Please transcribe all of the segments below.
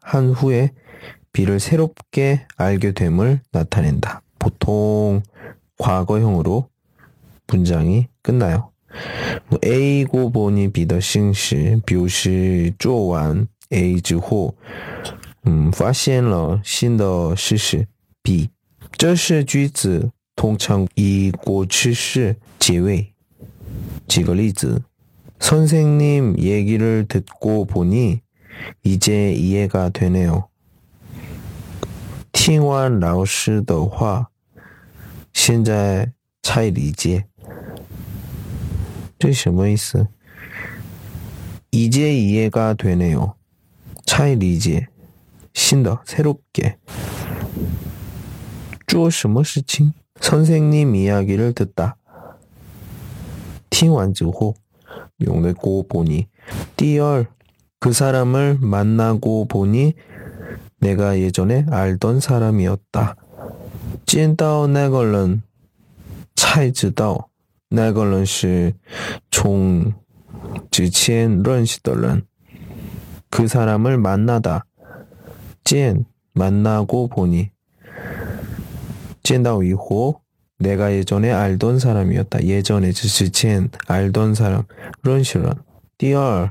한 후에 B를 새롭게 알게 됨을 나타낸다. 보통 과거형으로 문장이 끝나요. 뭐 A고 보니 B 的形式表示做完 A 之后嗯发现了新的事实 B 这是句子通常以过去式结尾。举个例子, 선생님 얘기를 듣고 보니 이제 이해가 되네요. 听完老师的话，现在才理解。这什么意思？ 이제 이해가 되네요. 才理解. 신더 새롭게. 做什么事情? 선생님 이야기를 듣다. 听完之后 용내고 보니 第二, 그 사람을 만나고 보니 내가 예전에 알던 사람이었다. 见到那个人才知道那个人是从之前认识的人. 그 사람을 만나다. 见 만나고 보니 见到以后 내가 예전에 알던 사람이었다. 예전에 之前 알던 사람 认识人.第二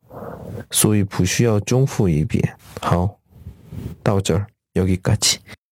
所以不需要重复一遍好到这儿 여기까지